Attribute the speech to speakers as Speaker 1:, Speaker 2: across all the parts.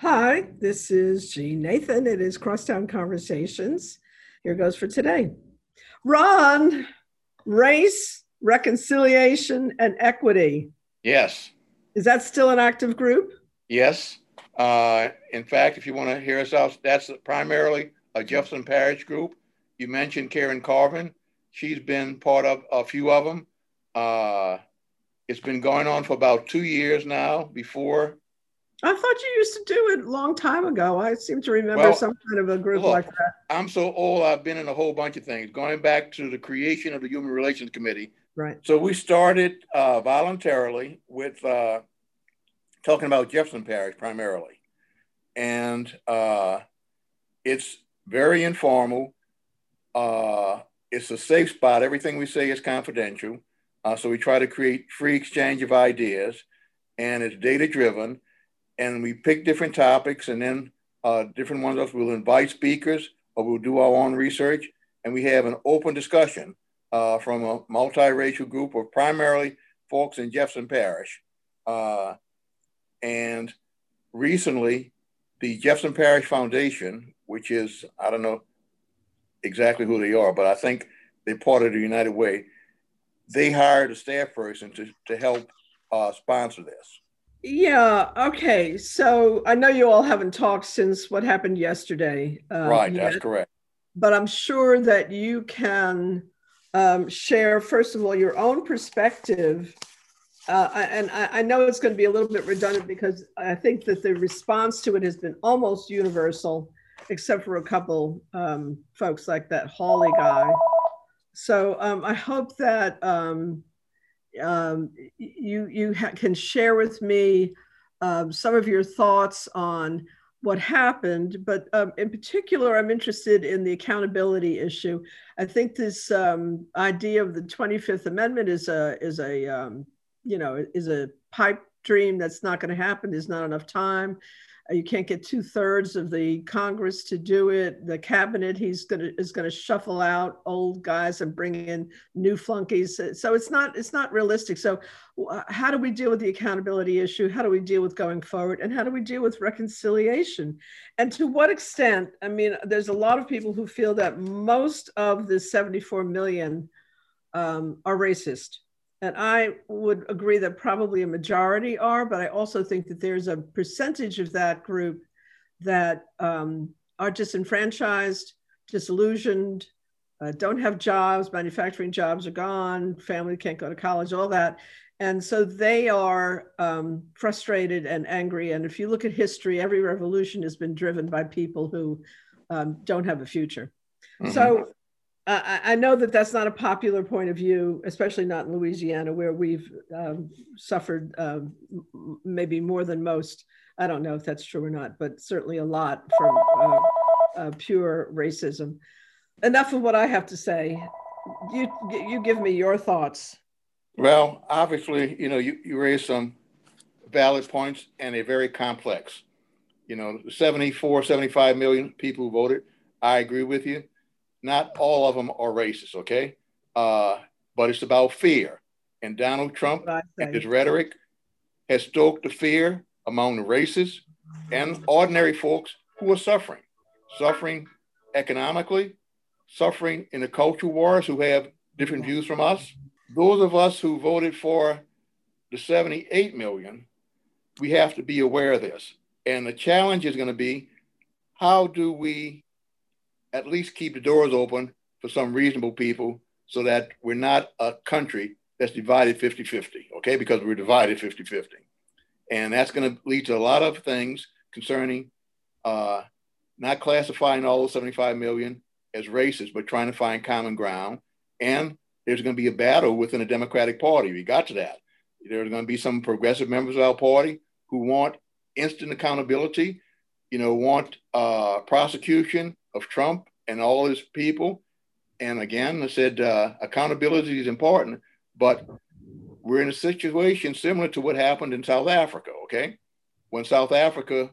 Speaker 1: Hi, this is Jean Nathan. It is Crosstown Conversations. Here goes for today. Ron, race, reconciliation, and equity.
Speaker 2: Yes.
Speaker 1: Is that still an active group?
Speaker 2: Yes. Uh, in fact, if you want to hear us out, that's primarily a Jefferson Parish group. You mentioned Karen Carter. She's been part of a few of them. Uh, it's been going on for about two years now before
Speaker 1: I thought you used to do it a long time ago. I seem to remember well, some kind of a group look, like that.
Speaker 2: I'm so old, I've been in a whole bunch of things, going back to the creation of the Human Relations Committee.
Speaker 1: Right.
Speaker 2: So we started uh, voluntarily with uh, talking about Jefferson Parish primarily. And uh, it's very informal. Uh, it's a safe spot. Everything we say is confidential. Uh, so we try to create free exchange of ideas and it's data driven and we pick different topics and then uh, different ones of us will invite speakers or we'll do our own research and we have an open discussion uh, from a multiracial group of primarily folks in Jefferson Parish. Uh, and recently, the Jefferson Parish Foundation, which is, I don't know exactly who they are, but I think they're part of the United Way, they hired a staff person to, to help uh, sponsor this.
Speaker 1: Yeah. Okay. So I know you all haven't talked since what happened yesterday.
Speaker 2: Uh, right. Yet, that's correct.
Speaker 1: But I'm sure that you can um, share, first of all, your own perspective. Uh, and I, I know it's going to be a little bit redundant because I think that the response to it has been almost universal, except for a couple um, folks like that Hawley guy. So um, I hope that um, um, you you can share with me um, some of your thoughts on what happened, but um, in particular, I'm interested in the accountability issue. I think this um, idea of the 25th Amendment is a is a um, you know is a pipe dream that's not going to happen. There's not enough time. Uh, you can't get two thirds of the Congress to do it. The cabinet he's gonna is gonna shuffle out old guys and bring in new flunkies. So it's not it's not realistic. So how do we deal with the accountability issue? How do we deal with going forward? And how do we deal with reconciliation? And to what extent? I mean, there's a lot of people who feel that most of the 74 million um, are racist and I would agree that probably a majority are, but I also think that there's a percentage of that group that um, are disenfranchised, disillusioned, uh, don't have jobs, manufacturing jobs are gone, family can't go to college, all that. And so they are um, frustrated and angry. And if you look at history, every revolution has been driven by people who um, don't have a future. Mm-hmm. So I know that that's not a popular point of view, especially not in Louisiana, where we've um, suffered um, maybe more than most. I don't know if that's true or not, but certainly a lot from uh, uh, pure racism. Enough of what I have to say. You you give me your thoughts.
Speaker 2: Well, obviously, you know, you, you raise some valid points and they're very complex. You know, 74, 75 million people who voted. I agree with you not all of them are racist, okay? Uh, but it's about fear. And Donald Trump and his rhetoric has stoked the fear among the racists and ordinary folks who are suffering, suffering economically, suffering in the culture wars who have different views from us. Those of us who voted for the 78 million, we have to be aware of this. And the challenge is going to be how do we at least keep the doors open for some reasonable people so that we're not a country that's divided 50 50, okay? Because we're divided 50 50. And that's going to lead to a lot of things concerning uh, not classifying all those 75 million as racist, but trying to find common ground. And there's going to be a battle within the Democratic Party. We got to that. There's going to be some progressive members of our party who want instant accountability, you know, want uh, prosecution of Trump and all his people. And again, I said uh, accountability is important, but we're in a situation similar to what happened in South Africa, okay? When South Africa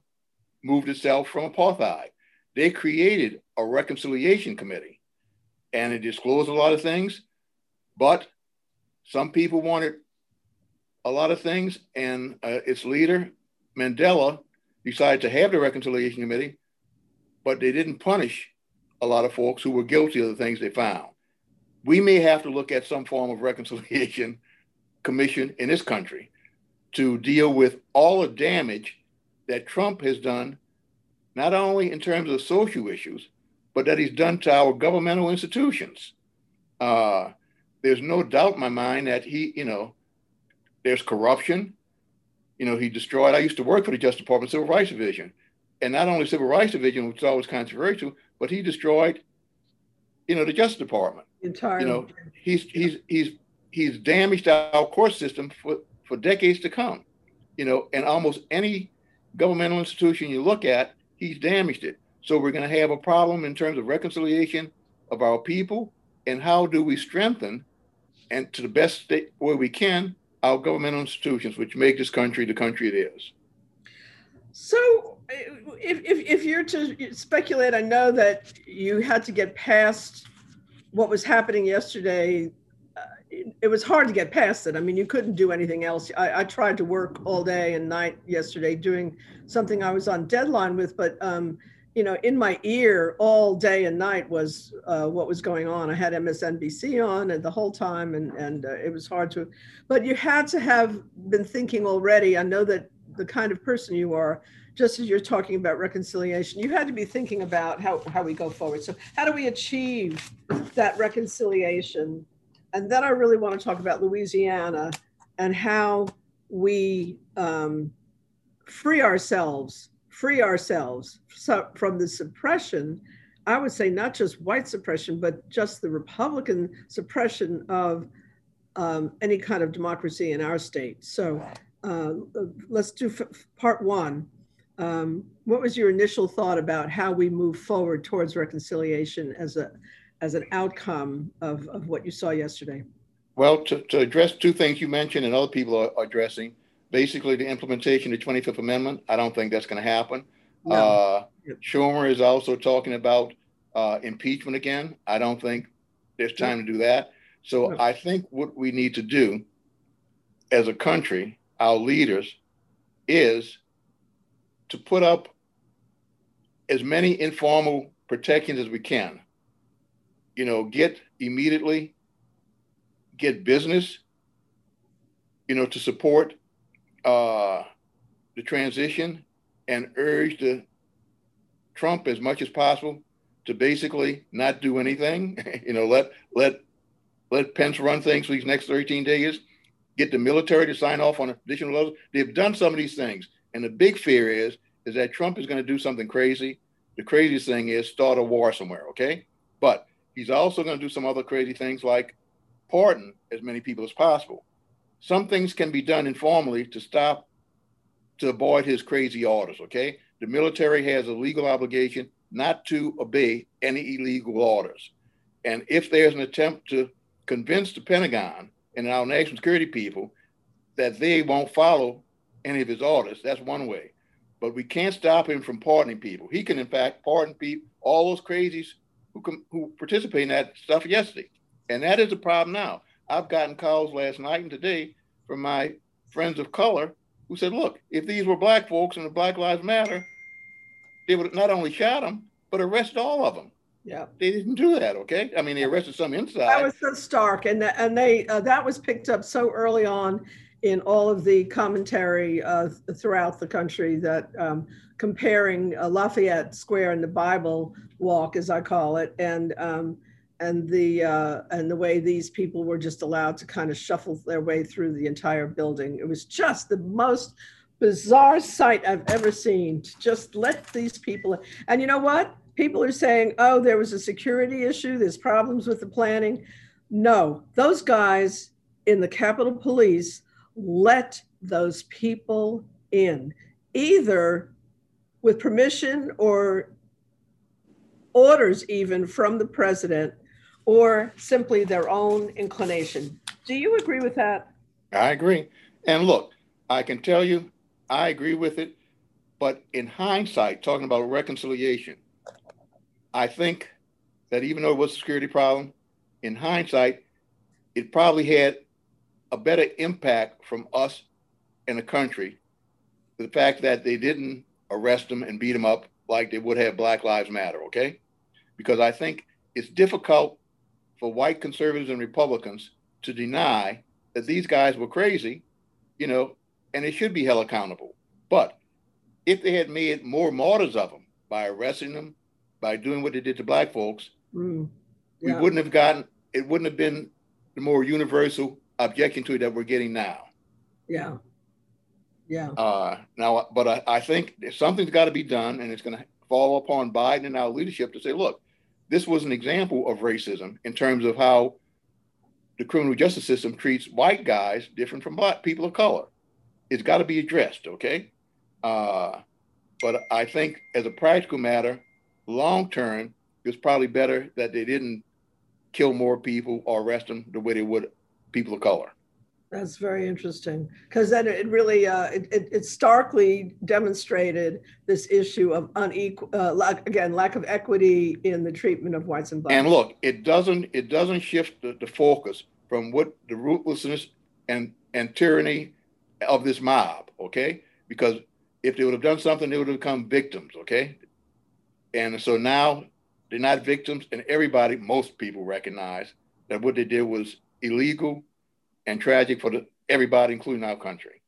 Speaker 2: moved itself from apartheid, they created a reconciliation committee and it disclosed a lot of things, but some people wanted a lot of things, and uh, its leader, Mandela, decided to have the reconciliation committee, but they didn't punish a lot of folks who were guilty of the things they found. We may have to look at some form of reconciliation commission in this country to deal with all the damage that Trump has done, not only in terms of social issues, but that he's done to our governmental institutions. Uh, there's no doubt in my mind that he, you know, there's corruption. You know, he destroyed. I used to work for the Justice Department Civil Rights Division, and not only Civil Rights Division, which is always controversial, but he destroyed, you know, the Justice Department.
Speaker 1: Entirely.
Speaker 2: You know, he's he's he's he's damaged our court system for for decades to come. You know, and almost any governmental institution you look at, he's damaged it. So we're going to have a problem in terms of reconciliation of our people and how do we strengthen and to the best state way we can our governmental institutions which make this country the country it is.
Speaker 1: So if, if, if you're to speculate, I know that you had to get past what was happening yesterday it was hard to get past it. I mean, you couldn't do anything else. I, I, tried to work all day and night yesterday doing something I was on deadline with, but um, you know, in my ear all day and night was uh, what was going on. I had MSNBC on and the whole time, and and uh, it was hard to. But you had to have been thinking already. I know that the kind of person you are. Just as you're talking about reconciliation, you had to be thinking about how, how we go forward. So, how do we achieve that reconciliation and then I really want to talk about Louisiana and how we um, free ourselves, free ourselves from the suppression. I would say not just white suppression, but just the Republican suppression of um, any kind of democracy in our state. So uh, let's do part one. Um, what was your initial thought about how we move forward towards reconciliation as a as an outcome of, of what you saw yesterday?
Speaker 2: Well, to, to address two things you mentioned and other people are, are addressing, basically the implementation of the 25th Amendment, I don't think that's going to happen. No. Uh, yep. Schumer is also talking about uh, impeachment again. I don't think there's time yep. to do that. So no. I think what we need to do as a country, our leaders, is to put up as many informal protections as we can you know, get immediately, get business, you know, to support uh, the transition and urge the Trump as much as possible to basically not do anything. you know, let let let Pence run things for these next 13 days. Get the military to sign off on additional levels. They've done some of these things, and the big fear is is that Trump is going to do something crazy. The craziest thing is start a war somewhere. Okay, but He's also going to do some other crazy things like pardon as many people as possible. Some things can be done informally to stop, to avoid his crazy orders, okay? The military has a legal obligation not to obey any illegal orders. And if there's an attempt to convince the Pentagon and our national security people that they won't follow any of his orders, that's one way. But we can't stop him from pardoning people. He can, in fact, pardon people, all those crazies who com- who participate in that stuff yesterday, and that is a problem now. I've gotten calls last night and today from my friends of color who said, "Look, if these were black folks and the Black Lives Matter, they would not only shot them but arrest all of them."
Speaker 1: Yeah,
Speaker 2: they didn't do that. Okay, I mean they arrested some inside.
Speaker 1: That was so stark, and and they uh, that was picked up so early on in all of the commentary uh, throughout the country that um, comparing uh, Lafayette Square and the Bible Walk, as I call it, and um, and the uh, and the way these people were just allowed to kind of shuffle their way through the entire building. It was just the most bizarre sight I've ever seen. To just let these people, and you know what? People are saying, "Oh, there was a security issue. There's problems with the planning." No, those guys in the Capitol Police let those people in, either with permission or orders even from the president or simply their own inclination. Do you agree with that?
Speaker 2: I agree. And look, I can tell you, I agree with it. But in hindsight, talking about reconciliation, I think that even though it was a security problem, in hindsight, it probably had a better impact from us in the country. The fact that they didn't arrest them and beat them up like they would have Black Lives Matter, okay? Because I think it's difficult for white conservatives and Republicans to deny that these guys were crazy, you know, and they should be held accountable. But if they had made more martyrs of them by arresting them, by doing what they did to black folks, mm, yeah. we wouldn't have gotten it wouldn't have been the more universal objection to it that we're getting now.
Speaker 1: Yeah. Yeah.
Speaker 2: Uh, now, but I, I think something's got to be done, and it's going to fall upon Biden and our leadership to say, look, this was an example of racism in terms of how the criminal justice system treats white guys different from black people of color. It's got to be addressed, okay? Uh, but I think, as a practical matter, long term, it's probably better that they didn't kill more people or arrest them the way they would people of color.
Speaker 1: That's very interesting because then it really uh, it, it, it, starkly demonstrated this issue of unequal uh, lack, again lack of equity in the treatment of whites and blacks.
Speaker 2: And look, it doesn't it doesn't shift the, the focus from what the ruthlessness and and tyranny of this mob. Okay, because if they would have done something, they would have become victims. Okay, and so now they're not victims, and everybody, most people recognize that what they did was illegal and tragic for the, everybody, including our country.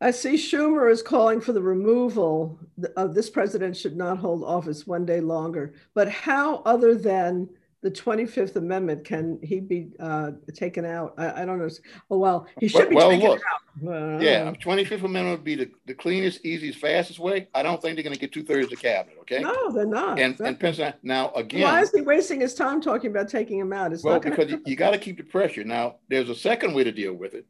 Speaker 1: I see Schumer is calling for the removal of uh, this president should not hold office one day longer. But how, other than the 25th Amendment, can he be uh, taken out? I, I, don't know. Oh, well, he should be well, taken look,
Speaker 2: out. yeah, 25th Amendment would be the, the cleanest, easiest, fastest way. I don't think they're going to get two thirds of the cabinet, okay?
Speaker 1: No, they're not.
Speaker 2: And, and Pennsylvania, now again.
Speaker 1: Why is he wasting his time talking about taking him out?
Speaker 2: It's well, because you, you got to keep the pressure. Now, there's a second way to deal with it.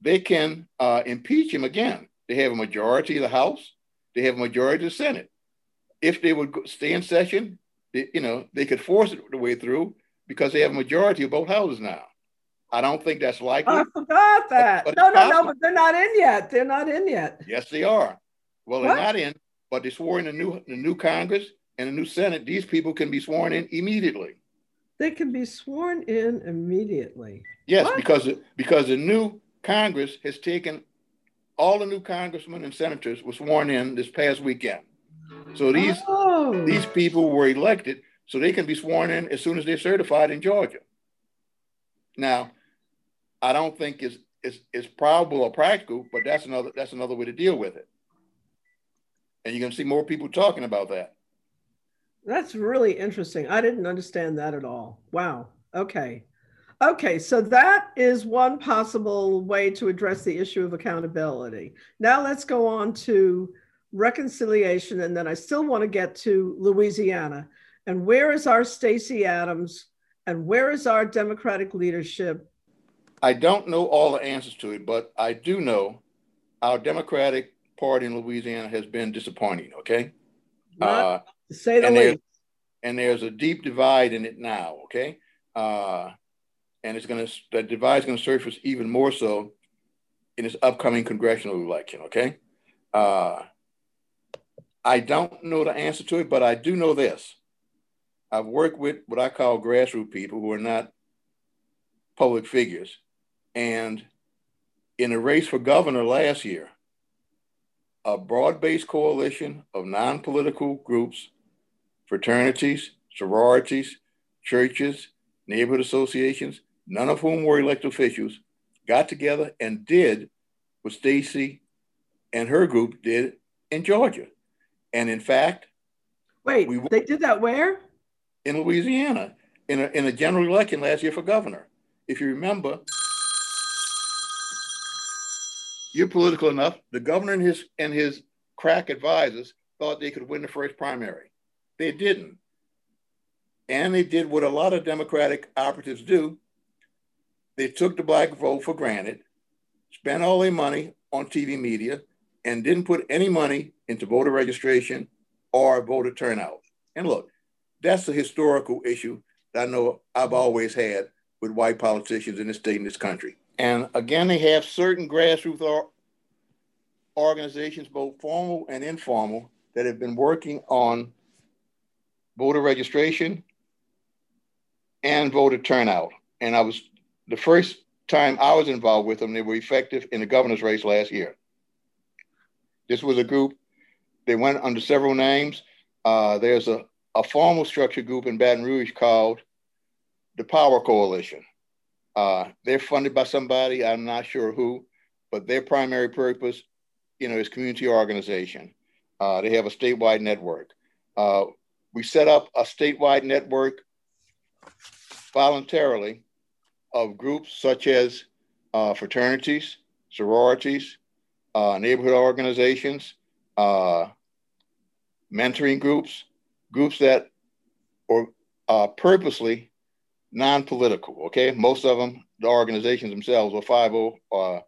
Speaker 2: They can uh, impeach him again. They have a majority of the House, they have a majority of the Senate. If they would stay in session, they, you know, they could force it the way through because they have a majority of both houses now. I don't think that's likely.
Speaker 1: I forgot that. But, but no, no, possible. no, but they're not in yet. They're not in yet.
Speaker 2: Yes, they are. Well, what? they're not in, but they swore in the new the new Congress and the new Senate. These people can be sworn in immediately.
Speaker 1: They can be sworn in immediately.
Speaker 2: Yes, what? because because the new Congress has taken all the new congressmen and senators were sworn in this past weekend. So these oh. Oh. these people were elected so they can be sworn in as soon as they're certified in Georgia. Now, I don't think it's it's, it's probable or practical, but that's another that's another way to deal with it. And you're going to see more people talking about that.
Speaker 1: That's really interesting. I didn't understand that at all. Wow. Okay. Okay, so that is one possible way to address the issue of accountability. Now let's go on to reconciliation, and then I still want to get to Louisiana. And where is our Stacey Abrams? And where is our Democratic leadership?
Speaker 2: I don't know all the answers to it, but I do know our Democratic Party in Louisiana has been disappointing. Okay,
Speaker 1: uh, to say the
Speaker 2: and
Speaker 1: least.
Speaker 2: And there's a deep divide in it now. Okay, uh, and it's going to that divide is going to surface even more so in this upcoming congressional election. Okay, uh, I don't know the answer to it, but I do know this. I've worked with what I call grassroots people who are not public figures. And in a race for governor last year, a broad based coalition of non political groups, fraternities, sororities, churches, neighborhood associations, none of whom were elected officials, got together and did what Stacey and her group did in Georgia. And in fact,
Speaker 1: wait, we, they did that where?
Speaker 2: In Louisiana, in a, in a general election last year for governor. If you remember, you're political enough. The governor and his and his crack advisors thought they could win the first primary. They didn't. And they did what a lot of Democratic operatives do. They took the black vote for granted, spent all their money on TV media, and didn't put any money into voter registration or voter turnout. And look, that's a historical issue that I know I've always had with white politicians in this state and this country. And again, they have certain grassroots or organizations, both formal and informal, that have been working on voter registration and voter turnout. And I was the first time I was involved with them, they were effective in the governor's race last year. This was a group they went under several names. Uh, there's a, a formal structure group in Baton Rouge called the Power Coalition. Uh, they're funded by somebody, I'm not sure who, but their primary purpose, you know, is community organization. Uh, they have a statewide network. Uh, we set up a statewide network voluntarily of groups such as uh, fraternities, sororities, uh, neighborhood organizations, uh, mentoring groups, groups that are uh, purposely non-political. Okay, most of them, the organizations themselves, are 50 uh,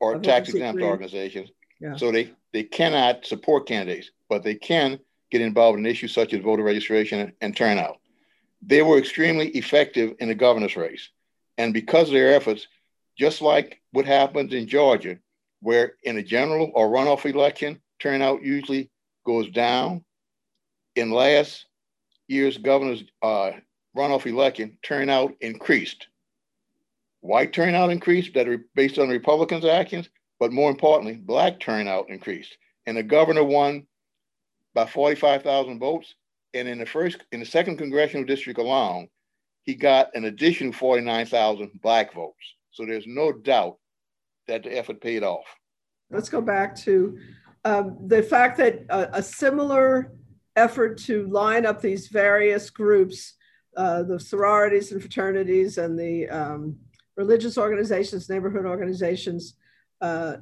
Speaker 2: or tax exempt organizations. Yeah. So they they cannot support candidates, but they can get involved in issues such as voter registration and turnout. They were extremely effective in the governor's race, and because of their efforts, just like what happens in Georgia, where in a general or runoff election, turnout usually goes down. In last year's governor's uh, runoff election, turnout increased. White turnout increased that based on Republicans' actions, but more importantly, black turnout increased. And the governor won by 45,000 votes. And in the first, in the second congressional district alone, he got an additional 49,000 black votes. So there's no doubt that the effort paid off.
Speaker 1: Let's go back to um, the fact that a, a, similar effort to line up these various groups, uh, the sororities and fraternities and the um, religious organizations, neighborhood organizations, uh,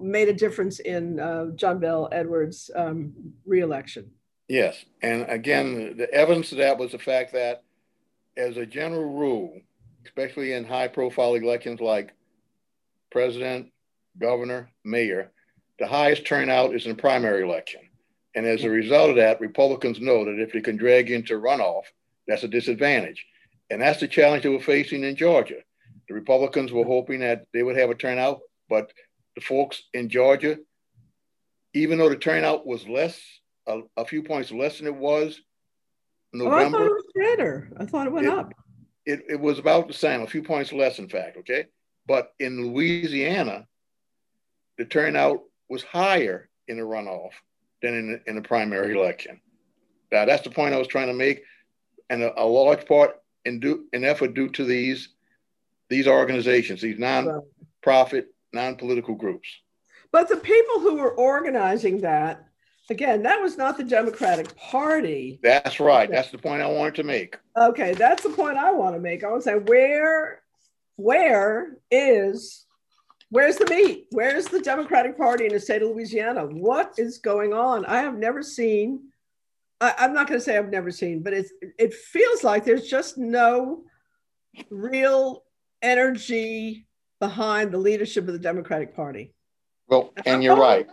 Speaker 1: made a difference in uh, John Bel Edwards' um, reelection.
Speaker 2: Yes. And again, the evidence of that was the fact that, as a general rule, especially in high profile elections like president, governor, mayor, the highest turnout is in the primary election. And as a result of that, Republicans know that if they can drag into runoff, that's a disadvantage. And that's the challenge that we're facing in Georgia. The Republicans were hoping that they would have a turnout, but the folks in Georgia, even though the turnout was less, a, a few points less than it was
Speaker 1: November. Oh, I thought it was better. I thought it went
Speaker 2: it,
Speaker 1: up.
Speaker 2: It, it was about the same, a few points less, in fact. Okay. But in Louisiana, the turnout was higher in the runoff than in the, in the primary election. Now, that's the point I was trying to make. And a, a large part in, do, in effort due to these, these organizations, these non-profit, non-political groups.
Speaker 1: But the people who were organizing that, again, that was not the Democratic Party.
Speaker 2: That's right. That's the point I wanted to make.
Speaker 1: Okay, that's the point I want to make. I want to say where where is where's the meat? Where's the Democratic Party in the state of Louisiana? What is going on? I have never seen. I, I'm not going to say I've never seen, but it's it feels like there's just no real energy behind the leadership of the Democratic Party.
Speaker 2: Well, and you're right.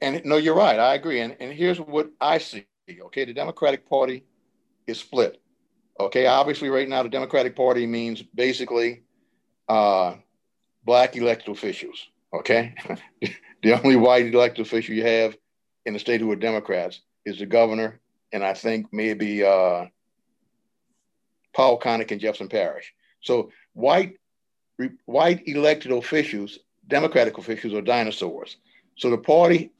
Speaker 2: And no, you're right. I agree. And, and here's what I see. Okay, the Democratic Party is split. Okay, obviously, right now, the Democratic Party means basically uh, black elected officials. Okay, the only white elected official you have in the state who are Democrats is the governor, and I think maybe uh, Paul Connick and Jefferson Parish. So white white elected officials, Democratic officials, are dinosaurs. So the party,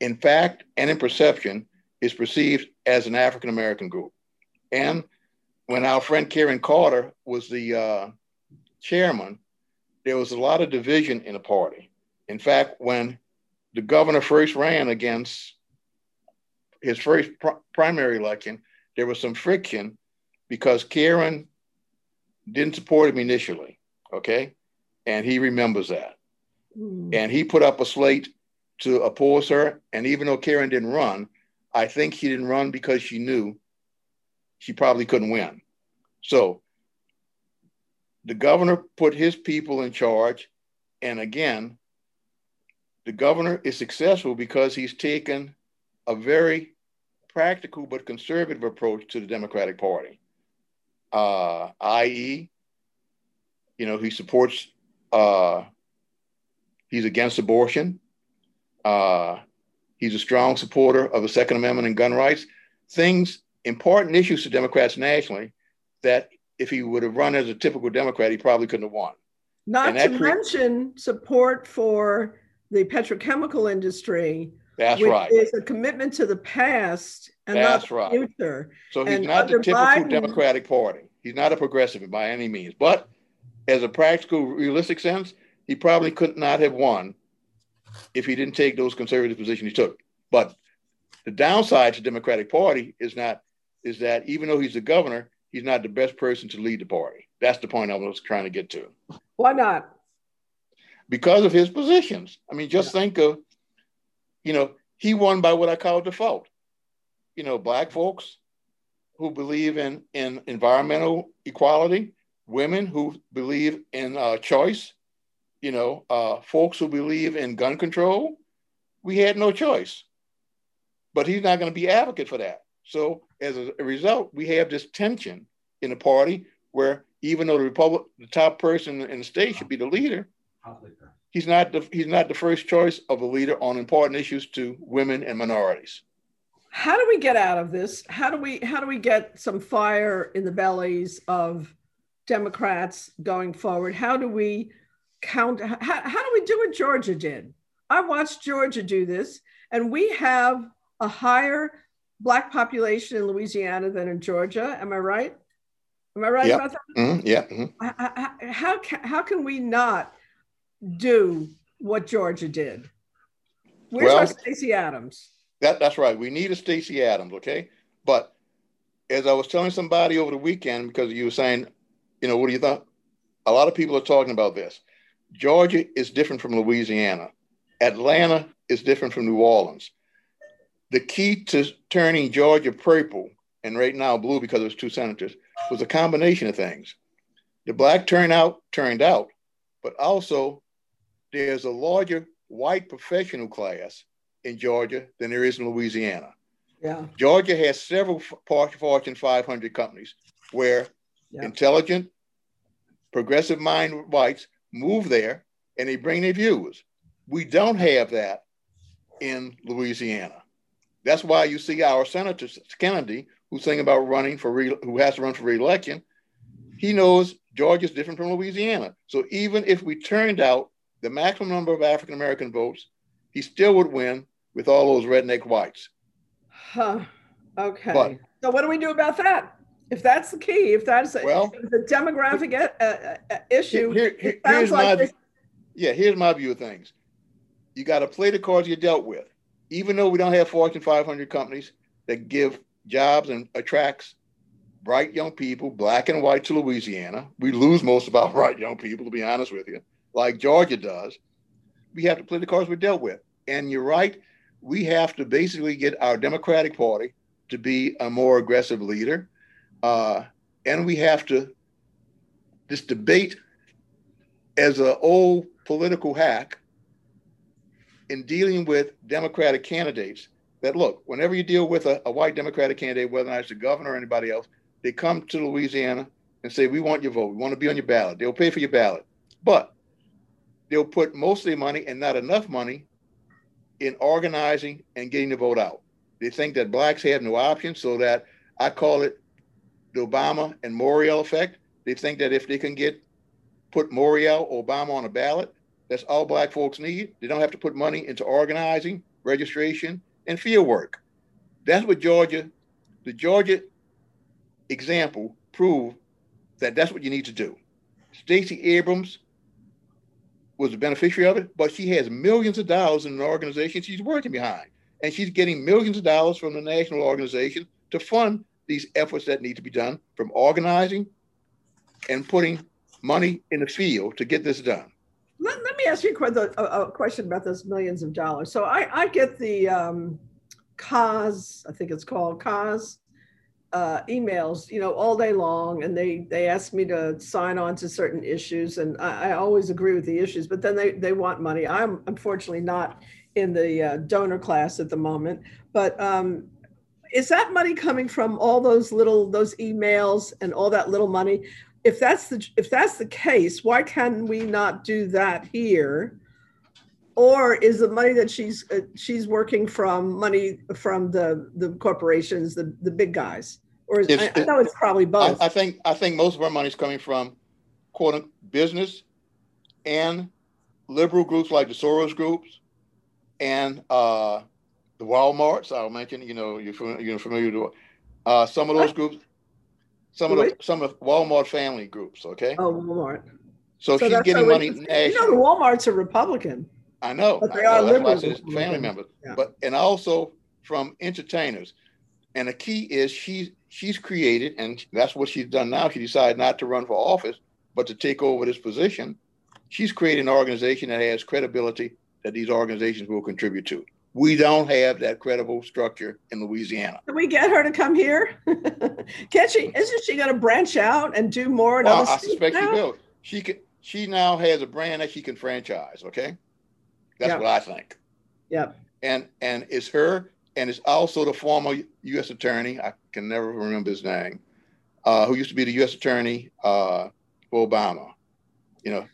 Speaker 2: in fact and in perception, is perceived as an African American group. And when our friend Karen Carter was the uh, chairman, there was a lot of division in the party. In fact, when the governor first ran against his first pr- primary election, there was some friction because Karen didn't support him initially. Okay. And he remembers that. Mm. And he put up a slate to oppose her. And even though Karen didn't run, I think she didn't run because she knew she probably couldn't win. So the governor put his people in charge. And again, the governor is successful because he's taken a very practical but conservative approach to the Democratic Party, uh, i.e., you know, he supports, uh, he's against abortion. Uh, he's a strong supporter of the Second Amendment and gun rights. Things, important issues to Democrats nationally that if he would have run as a typical Democrat, he probably couldn't have won.
Speaker 1: Not to mention support for the petrochemical industry
Speaker 2: That's right.
Speaker 1: It's a commitment to the past and That's not the right. future.
Speaker 2: So he's and not the typical Biden, Democratic Party. He's not a progressive by any means. But as a practical, realistic sense, he probably could not have won if he didn't take those conservative positions he took. But the downside to Democratic Party is not is that even though he's the governor, he's not the best person to lead the party. That's the point I was trying to get to.
Speaker 1: Why not?
Speaker 2: Because of his positions. I mean, just yeah. think of, you know, he won by what I call default. You know, black folks who believe in in environmental equality, women who believe in uh, choice, you know, uh, folks who believe in gun control. We had no choice, but he's not going to be advocate for that. So as a, result, we have this tension in the party where even though the Republic, the top person in the state should be the leader, he's not the he's not the first choice of a leader on important issues to women and minorities.
Speaker 1: How do we get out of this? How do we how do we get some fire in the bellies of Democrats going forward? How do we count? How, how do we do what Georgia did? I watched Georgia do this, and we have a higher black population in Louisiana than in Georgia. Am I right? Am I right
Speaker 2: yep.
Speaker 1: about that?
Speaker 2: Mm-hmm. Yeah. Mm-hmm.
Speaker 1: How, how, can, how can we not do what Georgia did? Where's well, our Stacey Abrams?
Speaker 2: That, that's right. We need a Stacey Abrams, okay? But as I was telling somebody over the weekend, because you were saying, you know, what do you think? A lot of people are talking about this. Georgia is different from Louisiana. Atlanta is different from New Orleans the key to turning Georgia purple and right now blue because it was two senators was a combination of things. The black turnout turned out, but also there's a larger white professional class in Georgia than there is in Louisiana.
Speaker 1: Yeah.
Speaker 2: Georgia has several Fortune 500 companies where yeah. intelligent, progressive mind whites move there and they bring their views. We don't have that in Louisiana. That's why you see our Senator Kennedy, who's thinking about running for re- who has to run for reelection. He knows Georgia is different from Louisiana. So even if we turned out the maximum number of African American votes, he still would win with all those redneck whites.
Speaker 1: Huh. Okay. But, so what do we do about that? If that's the key, if that's a, well, the demographic a, a, a issue, here, here, here's
Speaker 2: like my, yeah. Here's my view of things. You got to play the cards you're dealt with even though we don't have Fortune 500 companies that give jobs and attracts bright young people, black and white, to Louisiana, we lose most of our bright young people, to be honest with you, like Georgia does. We have to play the cards we're dealt with. And you're right, we have to basically get our Democratic Party to be a more aggressive leader. Uh, and we have to, this debate as an old political hack in dealing with Democratic candidates that look, whenever you deal with a, a white Democratic candidate, whether or not it's the governor or anybody else, they come to Louisiana and say, We want your vote. We want to be on your ballot. They'll pay for your ballot. But they'll put most of their money and not enough money in organizing and getting the vote out. They think that blacks have no option, so that I call it the Obama and Morial effect. They think that if they can get put Morial, Obama on a ballot, that's all black folks need. They don't have to put money into organizing, registration, and field work. That's what Georgia, the Georgia example proved that that's what you need to do. Stacey Abrams was a beneficiary of it, but she has millions of dollars in an organization she's working behind. And she's getting millions of dollars from the national organization to fund these efforts that need to be done from organizing and putting money in the field to get this done.
Speaker 1: Let, let me ask you a, question about those millions of dollars. So I, I get the um, cause, I think it's called cause uh, emails, you know, all day long, and they they ask me to sign on to certain issues, and I, I always agree with the issues, but then they they want money. I'm unfortunately not in the uh, donor class at the moment, but um, is that money coming from all those little those emails and all that little money? If that's the if that's the case, why can we not do that here? Or is the money that she's uh, she's working from money from the the corporations, the the big guys? Or is, I, I, know it's probably both.
Speaker 2: I, I, think I think most of our money is coming from quote business and liberal groups like the Soros groups and uh, the Walmarts. I'll mention. You know, you're familiar, you're familiar with uh, some of those groups. Some of the, some of Walmart family groups. Okay.
Speaker 1: Oh, Walmart.
Speaker 2: So, so she's getting money nationally.
Speaker 1: You know, the Walmart's a Republican.
Speaker 2: I know.
Speaker 1: But they
Speaker 2: I
Speaker 1: are liberal.
Speaker 2: family members. Yeah. But and also from entertainers. And the key is she's she's created, and that's what she's done now. She decided not to run for office, but to take over this position. She's created an organization that has credibility that these organizations will contribute to. We don't have that credible structure in Louisiana.
Speaker 1: Can we get her to come here? Can she? Isn't she going to branch out and do more? In
Speaker 2: well,
Speaker 1: I
Speaker 2: suspect
Speaker 1: now?
Speaker 2: she will. She can. She now has a brand that she can franchise. Okay, that's yep. what I think.
Speaker 1: Yep.
Speaker 2: And and it's her and it's also the former U.S. attorney. I can never remember his name, uh, who used to be the U.S. attorney uh, for Obama. You know,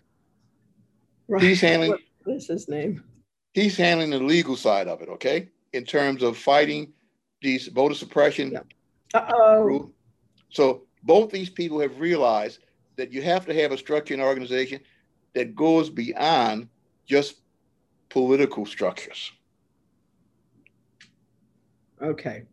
Speaker 1: right.
Speaker 2: he's handling.
Speaker 1: What is his name?
Speaker 2: He's handling the legal side of it. Okay, in terms of fighting these voter suppression.
Speaker 1: Yeah. oh.
Speaker 2: So both these people have realized that you have to have a structure and organization that goes beyond just political structures.
Speaker 1: Okay.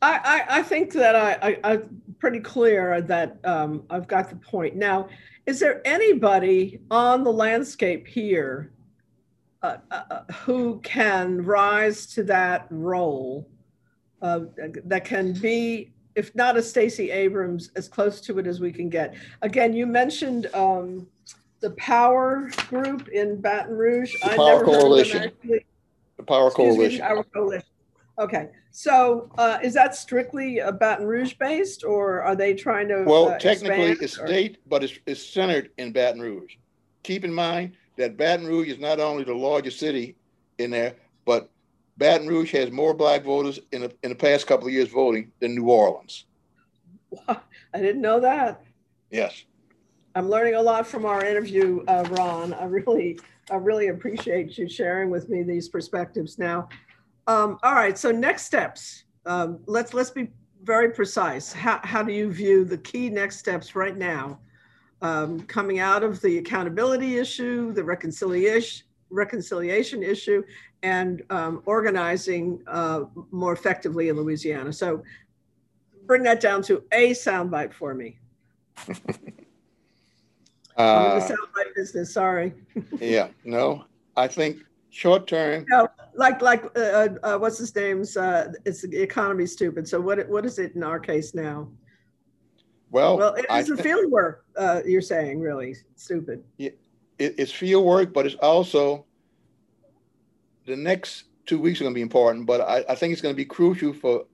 Speaker 1: I, I, I think that I, I, am pretty clear that um, I've got the point. Now, is there anybody on the landscape here uh, who can rise to that role uh, that can be, if not a Stacey Abrams, as close to it as we can get? Again, you mentioned um, the Power Group in Baton Rouge.
Speaker 2: The I Power Coalition. The Power Coalition.
Speaker 1: Me, Power Coalition. Okay, so uh, is that strictly a Baton Rouge based, or are they trying to?
Speaker 2: Well,
Speaker 1: uh,
Speaker 2: technically,
Speaker 1: it's
Speaker 2: state, but it's, it's centered in Baton Rouge. Keep in mind that Baton Rouge is not only the largest city in there, but Baton Rouge has more black voters in the, in the past couple of years voting than New Orleans.
Speaker 1: I didn't know that.
Speaker 2: Yes.
Speaker 1: I'm learning a lot from our interview, uh, Ron. I really, I really appreciate you sharing with me these perspectives. Now, um, all right, so next steps. Um, let's let's be very precise. How, how do you view the key next steps right now um, coming out of the accountability issue, the reconciliation reconciliation issue, and um, organizing uh, more effectively in Louisiana? So bring that down to a soundbite for me. uh, the soundbite business. Sorry.
Speaker 2: yeah. No, I think short term.
Speaker 1: No, like like uh, uh, uh, what's his name's? Uh, it's the economy stupid. So what what is it in our case now?
Speaker 2: Well,
Speaker 1: well, it's a field work. Uh, you're saying really stupid.
Speaker 2: Yeah, it, it's field work, but it's also the next two weeks are going to be important. But I, I think it's going to be crucial for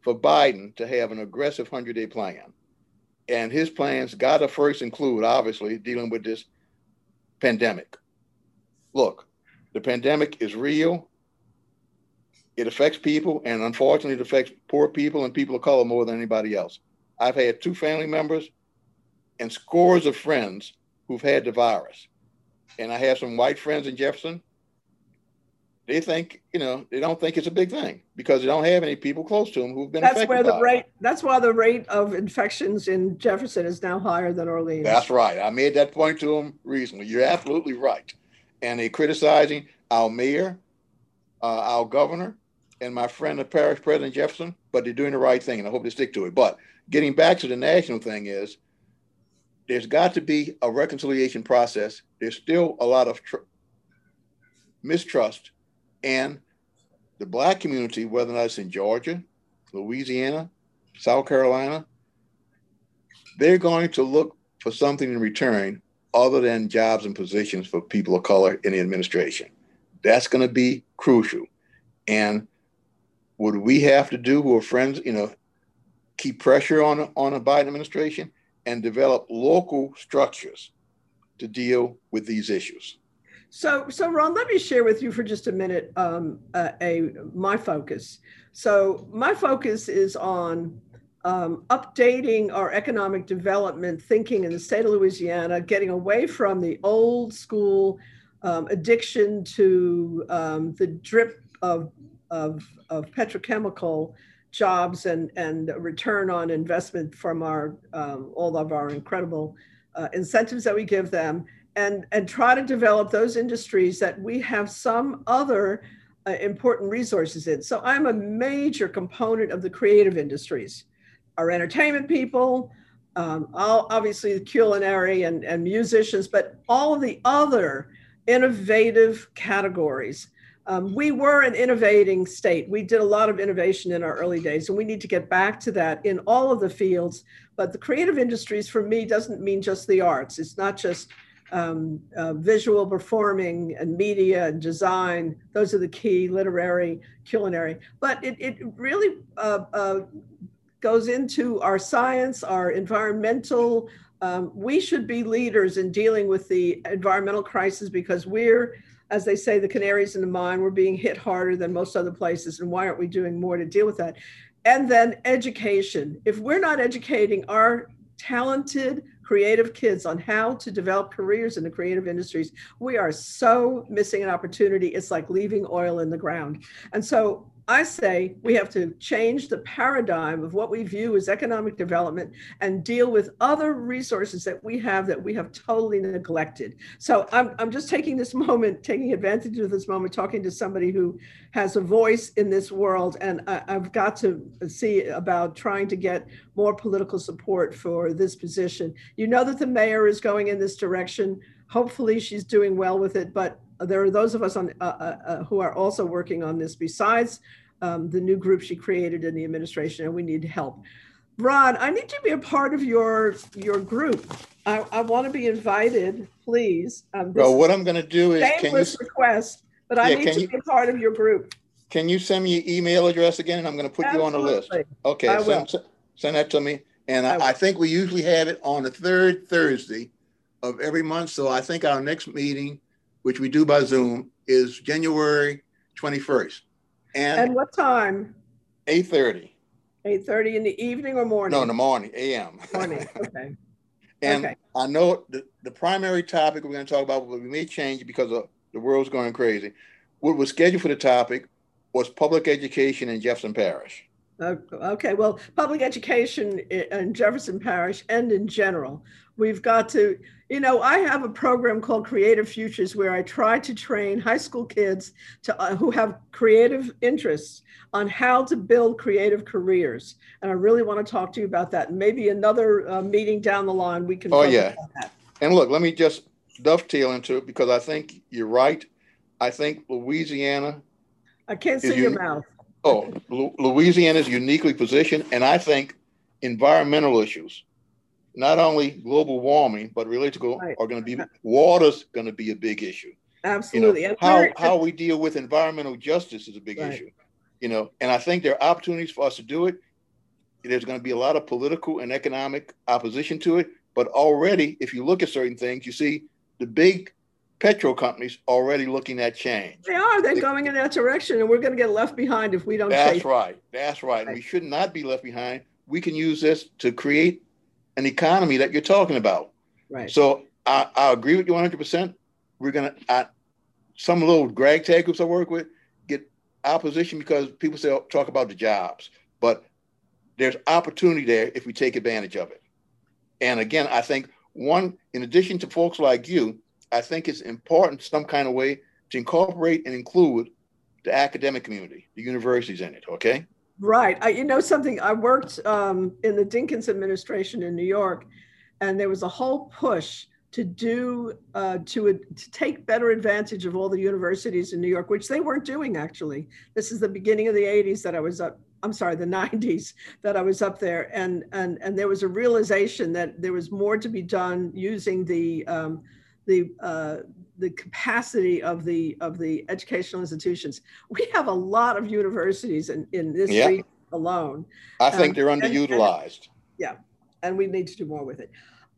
Speaker 2: for Biden to have an aggressive hundred day plan, and his plans got to first include obviously dealing with this pandemic. Look, the pandemic is real. It affects people, and unfortunately, it affects poor people and people of color more than anybody else. I've had two family members and scores of friends who've had the virus. And I have some white friends in Jefferson. They think, you know, they don't think it's a big thing because they don't have any people close to them who've been
Speaker 1: that's where the rate
Speaker 2: it.
Speaker 1: that's why the rate of infections in Jefferson is now higher than Orleans.
Speaker 2: That's right. I made that point to them recently. You're absolutely right and they're criticizing our mayor, uh, our governor, and my friend, the parish president Jefferson, but they're doing the right thing, and I hope they stick to it. But getting back to the national thing is, there's got to be a reconciliation process. There's still a lot of tr- mistrust, and the black community, whether or not it's in Georgia, Louisiana, South Carolina, they're going to look for something in return other than jobs and positions for people of color in the administration. That's going to be crucial. And would we have to do, who are friends, you know, keep pressure on on a Biden administration and develop local structures to deal with these issues?
Speaker 1: So, so Ron, let me share with you for just a minute um, a, a my focus. So, my focus is on um, updating our economic development thinking in the state of Louisiana, getting away from the old school um, addiction to um, the drip of, of, of, petrochemical jobs and, and return on investment from our um, all of our incredible uh, incentives that we give them and, and try to develop those industries that we have some other uh, important resources in. So I'm a major component of the creative industries, our entertainment people, um, obviously the culinary and, and musicians, but all of the other innovative categories. Um, we were an innovating state. We did a lot of innovation in our early days, and we need to get back to that in all of the fields. But the creative industries, for me, doesn't mean just the arts. It's not just um, uh, visual performing and media and design. Those are the key literary, culinary. But it, it really uh, uh, goes into our science, our environmental. Um, we should be leaders in dealing with the environmental crisis because we're, as they say, the canaries in the mine. We're being hit harder than most other places. And why aren't we doing more to deal with that? And then education. If we're not educating our talented, creative kids on how to develop careers in the creative industries, we are so missing an opportunity. It's like leaving oil in the ground. And so I say we have to change the paradigm of what we view as economic development and deal with other resources that we have that we have totally neglected. So I'm, I'm just taking this moment, taking advantage of this moment, talking to somebody who has a voice in this world. And I, I've got to see about trying to get more political support for this position. You know that the mayor is going in this direction. Hopefully, she's doing well with it, but there are those of us on, uh, uh, uh, who are also working on this besides um, the new group she created in the administration, and we need help. Ron, I need to be a part of your your group. I, I want to be invited, please.
Speaker 2: Um, well, what I'm going to do is
Speaker 1: shameless you, request, but I need to you, be a part of your group.
Speaker 2: Can you send me your email address again, and I'm going to put Absolutely. you on the list. Okay, send, send that to me. And I, I, I think we usually have it on the third Thursday of every month. So I think our next meeting which we do by Zoom, is January 21st.
Speaker 1: And, and what time?
Speaker 2: 8.30.
Speaker 1: 8.30 in the evening or morning?
Speaker 2: No, in the morning, a.m.
Speaker 1: Morning, okay.
Speaker 2: and okay. I know the, the primary topic we're going to talk about, but we may change because of the world's going crazy. What was scheduled for the topic was public education in Jefferson Parish.
Speaker 1: Oh, okay, well, public education in Jefferson Parish and in general, we've got to, you know, I have a program called Creative Futures where I try to train high school kids to uh, who have creative interests on how to build creative careers, and I really want to talk to you about that. And maybe another uh, meeting down the line we can.
Speaker 2: Oh yeah. And look, let me just dovetail into it because I think you're right. I think Louisiana.
Speaker 1: I can't see your mouth.
Speaker 2: Oh, Louisiana is uniquely positioned, and I think environmental issues, not only global warming, but related to right. are going to be water's going to be a big issue.
Speaker 1: Absolutely.
Speaker 2: You know, how how we deal with environmental justice is a big right. issue. You know, and I think there are opportunities for us to do it. There's going to be a lot of political and economic opposition to it, but already, if you look at certain things, you see the big petrol companies already looking at change.
Speaker 1: They are. They're they, going in that direction, and we're going to get left behind if we don't.
Speaker 2: That's right. That's right. right. We should not be left behind. We can use this to create an economy that you're talking about.
Speaker 1: Right.
Speaker 2: So I, I agree with you 100. percent We're gonna. I, some little drag tag groups I work with get opposition because people say talk about the jobs, but there's opportunity there if we take advantage of it. And again, I think one, in addition to folks like you, I think it's important some kind of way to incorporate and include the academic community, the universities in it. Okay.
Speaker 1: Right. I, you know something. I worked um, in the Dinkins administration in New York, and there was a whole push to do uh, to to take better advantage of all the universities in New York, which they weren't doing actually. This is the beginning of the '80s that I was up. I'm sorry, the '90s that I was up there, and and and there was a realization that there was more to be done using the um, the uh, the capacity of the of the educational institutions. We have a lot of universities in in this yeah. region alone.
Speaker 2: I think um, they're underutilized.
Speaker 1: And, yeah, and we need to do more with it.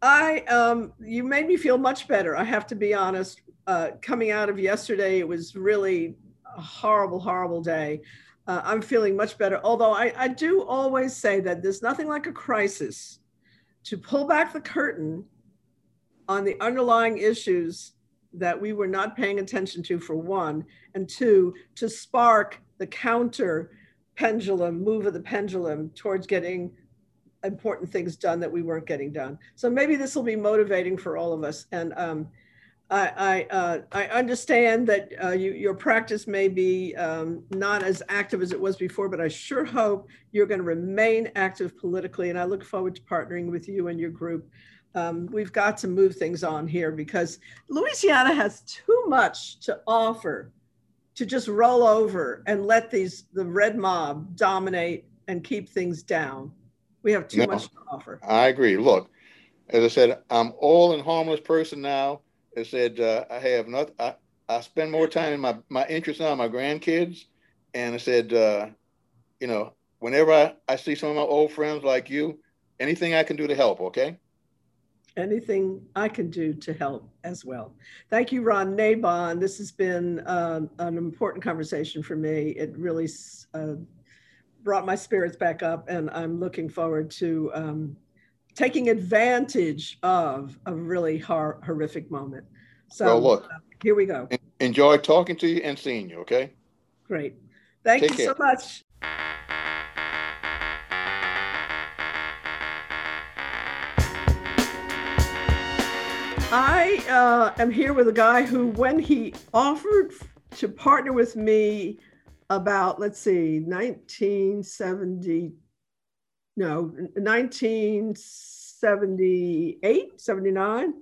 Speaker 1: I um, you made me feel much better. I have to be honest. Uh, coming out of yesterday, it was really a horrible, horrible day. Uh, I'm feeling much better. Although I, I do always say that there's nothing like a crisis to pull back the curtain on the underlying issues that we were not paying attention to, for one, and two, to spark the counter pendulum, move of the pendulum towards getting important things done that we weren't getting done. So maybe this will be motivating for all of us. And um, I I, uh, I understand that uh, you, your practice may be um, not as active as it was before, but I sure hope you're going to remain active politically, and I look forward to partnering with you and your group. Um, we've got to move things on here because Louisiana has too much to offer to just roll over and let these the red mob dominate and keep things down. We have too no, much to offer.
Speaker 2: I agree. Look, as I said, I'm all and harmless person now. I said uh, I have not. I, I spend more time in my my interest now, my grandkids, and I said, uh, you know, whenever I, I see some of my old friends like you, anything I can do to help, okay?
Speaker 1: Anything I can do to help as well. Thank you, Ron Nabon. This has been uh, an important conversation for me. It really uh, brought my spirits back up, and I'm looking forward to um, taking advantage of a really hor- horrific moment. So, well, look, uh, here we go.
Speaker 2: Enjoy talking to you and seeing you, okay?
Speaker 1: Great. Thank Take you care. so much. I uh, am here with a guy who, when he offered to partner with me about, let's see, 1970, no, 1978, 79,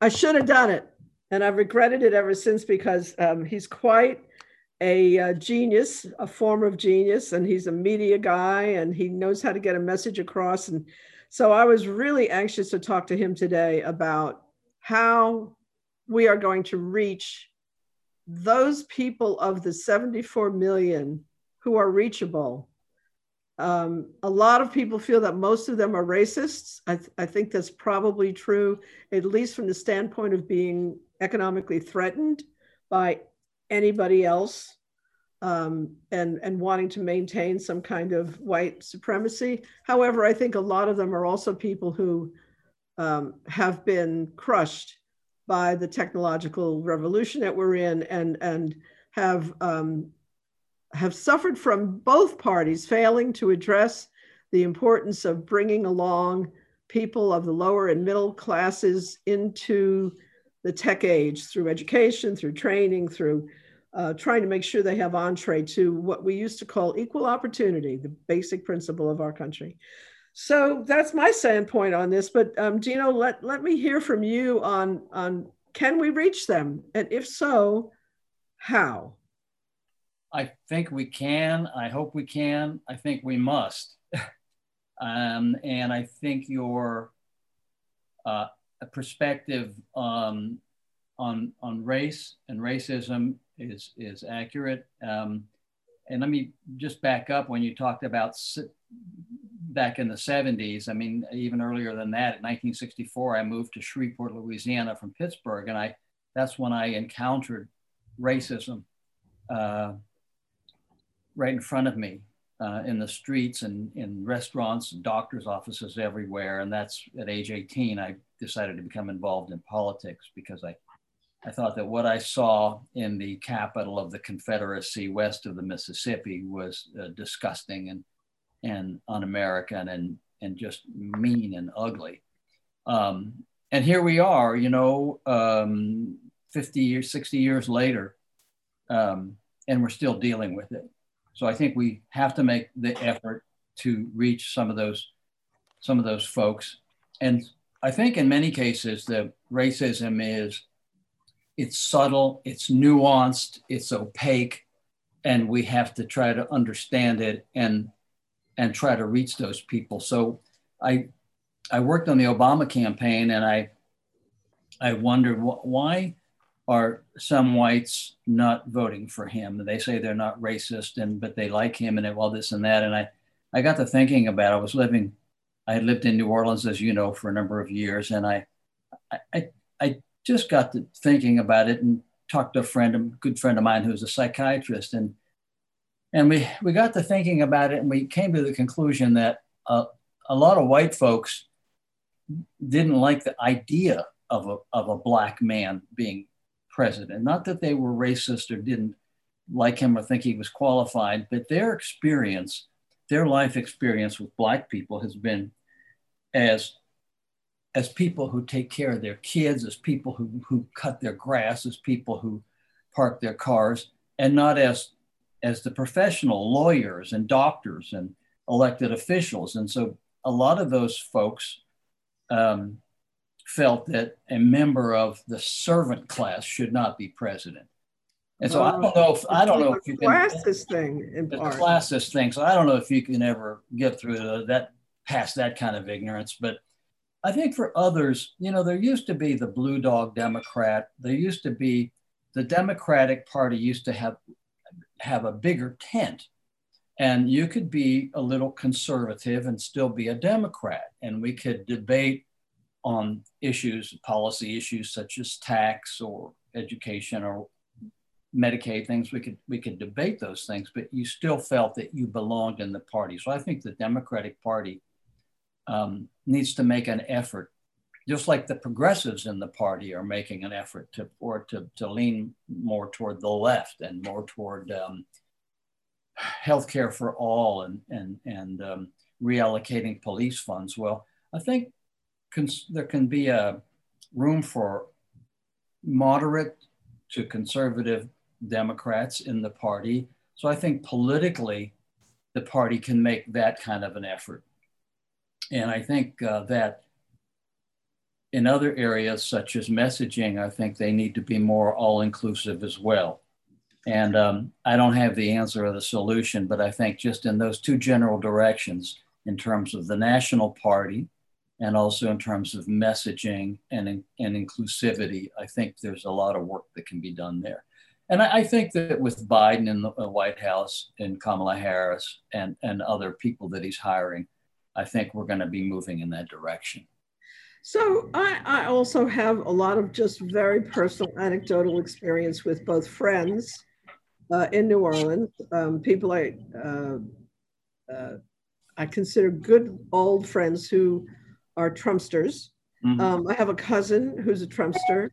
Speaker 1: I should have done it. And I've regretted it ever since because um, he's quite a uh, genius, a form of genius, and he's a media guy and he knows how to get a message across. And so I was really anxious to talk to him today about how we are going to reach those people of the 74 million who are reachable. Um, a lot of people feel that most of them are racists. I, th- I, think that's probably true, at least from the standpoint of being economically threatened by anybody else um, and, and wanting to maintain some kind of white supremacy. However, I think a lot of them are also people who um, have been crushed by the technological revolution that we're in and, and have, um, have suffered from both parties failing to address the importance of bringing along people of the lower and middle classes into the tech age through education, through training, through uh, trying to make sure they have entree to what we used to call equal opportunity, the basic principle of our country. So that's my standpoint on this. But um, Gino, let, let me hear from you on, on can we reach them? And if so, how?
Speaker 3: I think we can. I hope we can. I think we must. um, and I think your uh, perspective um, on, on race and racism is, is accurate. Um, and let me just back up when you talked about back in the 70s. I mean, even earlier than that, in 1964, I moved to Shreveport, Louisiana from Pittsburgh, and I that's when I encountered racism uh, right in front of me uh, in the streets and in restaurants and doctors' offices everywhere. And that's at age 18, I decided to become involved in politics because I, I thought that what I saw in the capital of the Confederacy west of the Mississippi was uh, disgusting and and un-American and and just mean and ugly. Um, and here we are, you know, um, 50 years, 60 years later, um, and we're still dealing with it. So I think we have to make the effort to reach some of those some of those folks. And I think in many cases the racism is it's subtle, it's nuanced, it's opaque, and we have to try to understand it and and try to reach those people. So I I worked on the Obama campaign and I I wondered wh- why are some whites not voting for him? They say they're not racist and but they like him and all this and that. And I I got to thinking about it. I was living I had lived in New Orleans as you know for a number of years and I I I just got to thinking about it and talked to a friend, a good friend of mine who's a psychiatrist and and we, we got to thinking about it and we came to the conclusion that uh, a lot of white folks didn't like the idea of a, of a black man being president. Not that they were racist or didn't like him or think he was qualified, but their experience, their life experience with black people has been as as people who take care of their kids, as people who, who cut their grass, as people who park their cars, and not as as the professional lawyers and doctors and elected officials. And so a lot of those folks um, felt that a member of the servant class should not be president. And so I don't know if I don't know if you
Speaker 1: can classist thing in
Speaker 3: the
Speaker 1: part.
Speaker 3: classist thing. So I don't know if you can ever get through the, that past that kind of ignorance. But I think for others, you know, there used to be the blue dog Democrat. There used to be the Democratic Party used to have have a bigger tent. And you could be a little conservative and still be a Democrat. And we could debate on issues, policy issues such as tax or education or Medicaid things, we could we could debate those things, but you still felt that you belonged in the party. So I think the Democratic Party um, needs to make an effort, just like the progressives in the party are making an effort to or to to lean more toward the left and more toward um, healthcare for all and and and um, reallocating police funds. Well, I think cons- there can be a room for moderate to conservative Democrats in the party. So I think politically, the party can make that kind of an effort. And I think uh, that in other areas, such as messaging, I think they need to be more all inclusive as well. And um, I don't have the answer or the solution, but I think just in those two general directions, in terms of the national party and also in terms of messaging and, and inclusivity, I think there's a lot of work that can be done there. And I, I think that with Biden in the White House and Kamala Harris and, and other people that he's hiring, I think we're going to be moving in that direction.
Speaker 1: So I, I also have a lot of just very personal anecdotal experience with both friends uh, in New Orleans, um, people I uh, uh, I consider good old friends who are Trumpsters. Mm-hmm. Um, I have a cousin who's a Trumpster.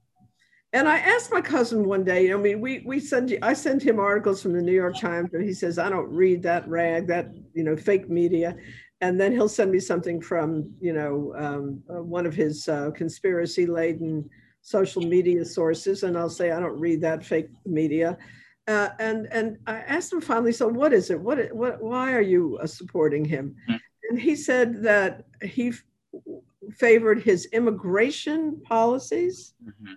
Speaker 1: And I asked my cousin one day, I mean, we we send I send him articles from the New York Times, and he says, I don't read that rag, that you know, fake media. And then he'll send me something from, you know, um, uh, one of his uh, conspiracy laden social media sources, and I'll say, I don't read that fake media. Uh, and and I asked him finally, so what is it? What what? Why are you uh, supporting him? Mm-hmm. And he said that he f- favored his immigration policies. Mm-hmm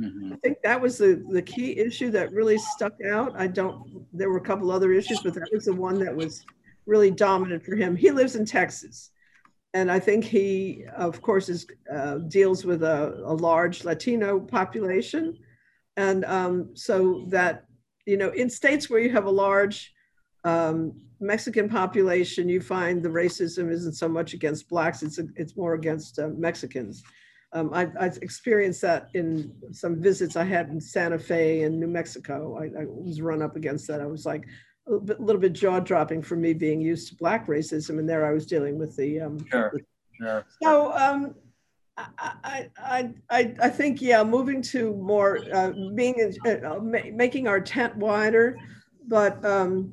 Speaker 1: Mm-hmm. I think that was the, the key issue that really stuck out. I don't, there were a couple other issues, but that was the one that was really dominant for him. He lives in Texas. And I think he, of course, is, uh, deals with a, a, large Latino population. And um, so that, you know, in states where you have a large um, Mexican population, you find the racism isn't so much against Blacks, it's, it's more against uh, Mexicans. Um, I, I, experienced that in some visits I had in Santa Fe and New Mexico. I, I was run up against that. I was like a little bit, little bit, jaw dropping for me being used to black racism, and there I was dealing with the. Um,
Speaker 3: sure. sure.
Speaker 1: So um, I, I, I, I think yeah, moving to more uh, being uh, making our tent wider, but um,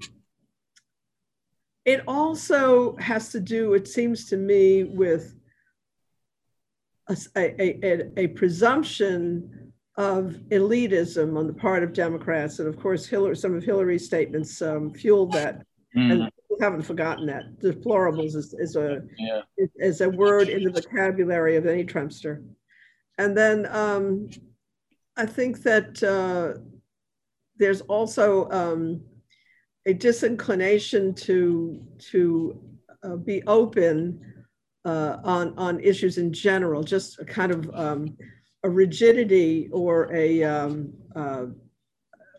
Speaker 1: it also has to do. It seems to me with a, a, a, presumption of elitism on the part of Democrats. And of course, Hillary, some of Hillary's statements um, fueled that. Mm. And we haven't forgotten that. Deplorables is, is a, yeah. is, a word in the vocabulary of any Trumpster. And then um, I think that uh, there's also um, a disinclination to, to uh, be open uh, on, on issues in general, just a kind of um, a rigidity or a um, uh,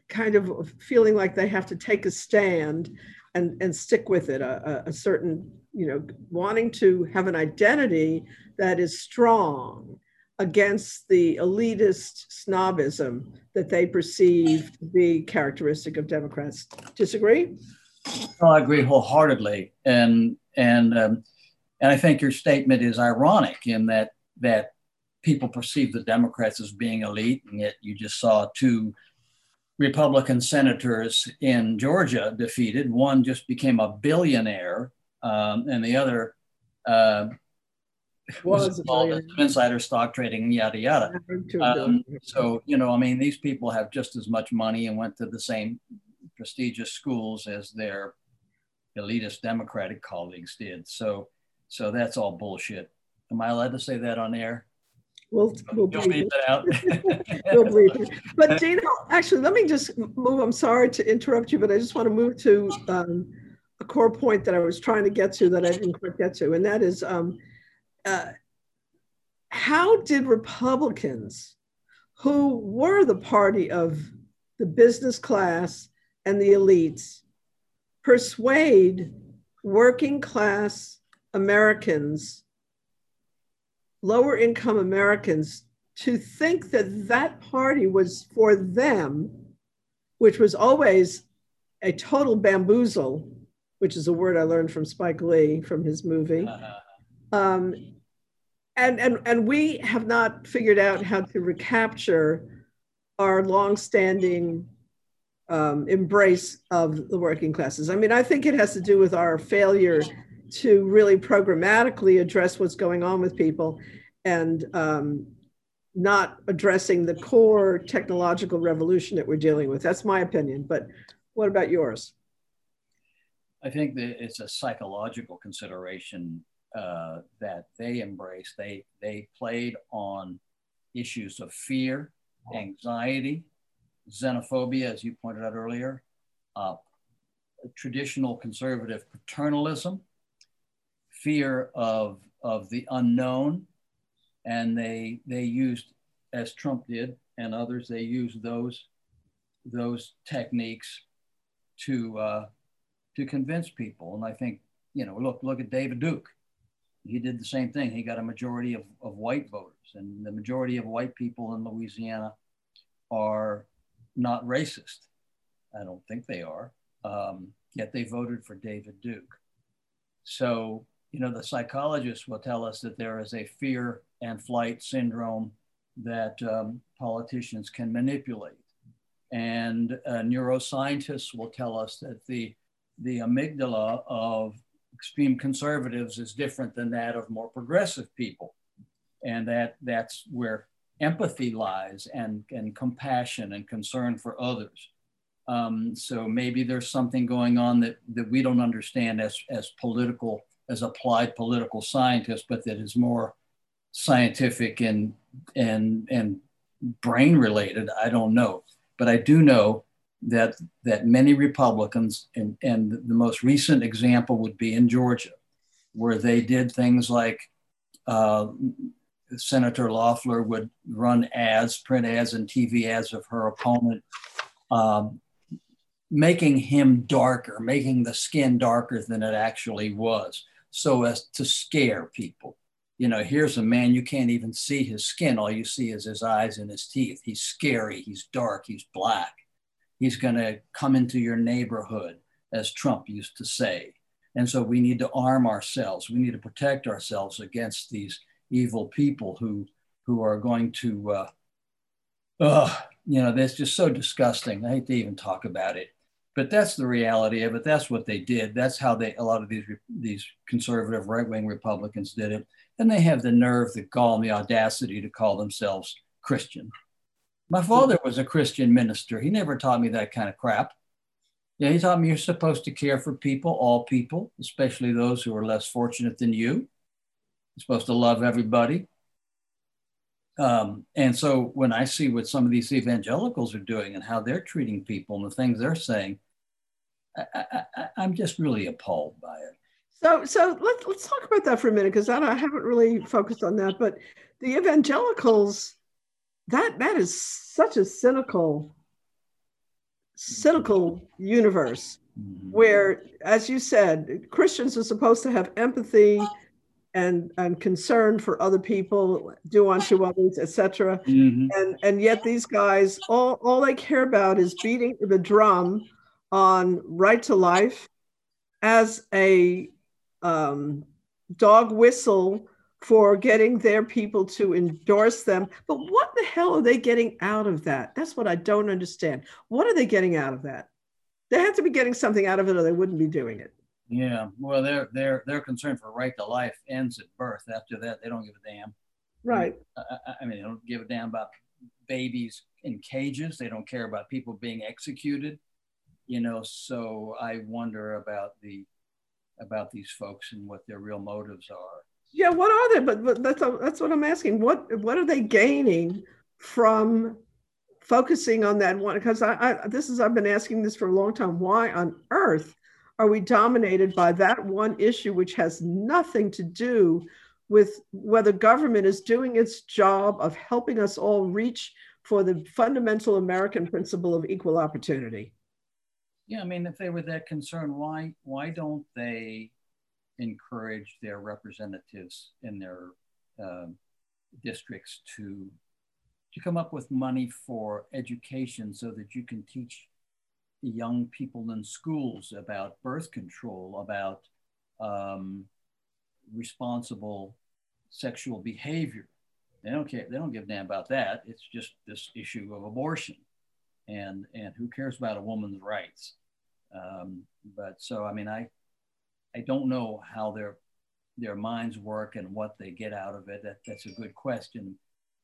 Speaker 1: kind of feeling like they have to take a stand and, and stick with it, a, a certain, you know, wanting to have an identity that is strong against the elitist snobism that they perceive to be characteristic of Democrats. Disagree?
Speaker 3: Oh, I agree wholeheartedly, and and um, and I think your statement is ironic in that that people perceive the Democrats as being elite, and yet you just saw two Republican senators in Georgia defeated. One just became a billionaire, um, and the other uh, was, involved in insider stock trading, yada yada. Um, so you know, I mean, these people have just as much money and went to the same prestigious schools as their elitist Democratic colleagues did. So, so that's all bullshit. Am I allowed to say that on air?
Speaker 1: We'll, we'll bleep it out. we'll bleep it. But Dino, actually, let me just move. I'm sorry to interrupt you, but I just want to move to um, a core point that I was trying to get to that I didn't quite get to, and that is um, uh, how did Republicans, who were the party of the business class and the elites, persuade working class Americans, lower income Americans, to think that that party was for them, which was always a total bamboozle, which is a word I learned from Spike Lee from his movie. Uh-huh. Um, and, and, and we have not figured out how to recapture our longstanding um, embrace of the working classes. I mean, I think it has to do with our failure to really programmatically address what's going on with people and um, not addressing the core technological revolution that we're dealing with. That's my opinion. But what about yours?
Speaker 3: I think that it's a psychological consideration uh, that they embraced. They they played on issues of fear, anxiety, xenophobia, as you pointed out earlier, uh, traditional conservative paternalism, fear of, of the unknown, and they, they used, as Trump did and others, they used those, those techniques to, uh, to convince people. And I think, you know, look, look at David Duke. He did the same thing. He got a majority of, of white voters, and the majority of white people in Louisiana are not racist. I don't think they are. Um, yet they voted for David Duke. So, you know, the psychologists will tell us that there is a fear and flight syndrome that um, politicians can manipulate. And uh, neuroscientists will tell us that the, the amygdala of extreme conservatives is different than that of more progressive people. And that that's where empathy lies and, and compassion and concern for others. Um, so maybe there's something going on that, that we don't understand as, as political, as applied political scientists, but that is more scientific and, and, and brain related. I don't know. But I do know that, that many Republicans, and, and the most recent example would be in Georgia, where they did things like uh, Senator Loeffler would run ads, print ads, and TV ads of her opponent, um, making him darker, making the skin darker than it actually was, so as to scare people. You know, here's a man, you can't even see his skin. All you see is his eyes and his teeth. He's scary, he's dark, he's black. He's going to come into your neighborhood, as Trump used to say. And so we need to arm ourselves. We need to protect ourselves against these evil people who who are going to uh, uh, you know that's just so disgusting i hate to even talk about it but that's the reality of it. That's what they did. That's how they a lot of these these conservative right-wing republicans did it. And they have the nerve the gall and the audacity to call themselves christian. My father was a christian minister. He never taught me that kind of crap. Yeah he taught me you're supposed to care for people all people especially those who are less fortunate than you. You're supposed to love everybody. Um, and so when I see what some of these evangelicals are doing and how they're treating people and the things they're saying, I, am just really appalled by it.
Speaker 1: So, so let's let's talk about that for a minute because I, I haven't really focused on that. But the evangelicals, that that is such a cynical, cynical universe mm-hmm. where, as you said, Christians are supposed to have empathy and and concern for other people, do unto others, etc. Mm-hmm. And and yet these guys, all all they care about is beating the drum on right to life as a um, dog whistle for getting their people to endorse them. But what the hell are they getting out of that? That's what I don't understand. What are they getting out of that? They have to be getting something out of it, or they wouldn't be doing it.
Speaker 3: Yeah, well, they're they're they're concerned for right to life ends at birth. After that, they don't give a damn.
Speaker 1: Right.
Speaker 3: I, I mean, they don't give a damn about babies in cages. They don't care about people being executed. You know, so I wonder about the about these folks and what their real motives are.
Speaker 1: Yeah, what are they? But, but that's that's what I'm asking. What what are they gaining from focusing on that one? Because I, I this is I've been asking this for a long time. Why on earth are we dominated by that one issue, which has nothing to do with whether government is doing its job of helping us all reach for the fundamental American principle of equal opportunity?
Speaker 3: Yeah, I mean, if they were that concerned, why why don't they encourage their representatives in their uh, districts to to come up with money for education so that you can teach the young people in schools about birth control, about um, responsible sexual behavior. They don't care. They don't give a damn about that. It's just this issue of abortion, and and who cares about a woman's rights? Um, but so I mean, I I don't know how their their minds work and what they get out of it. That, that's a good question.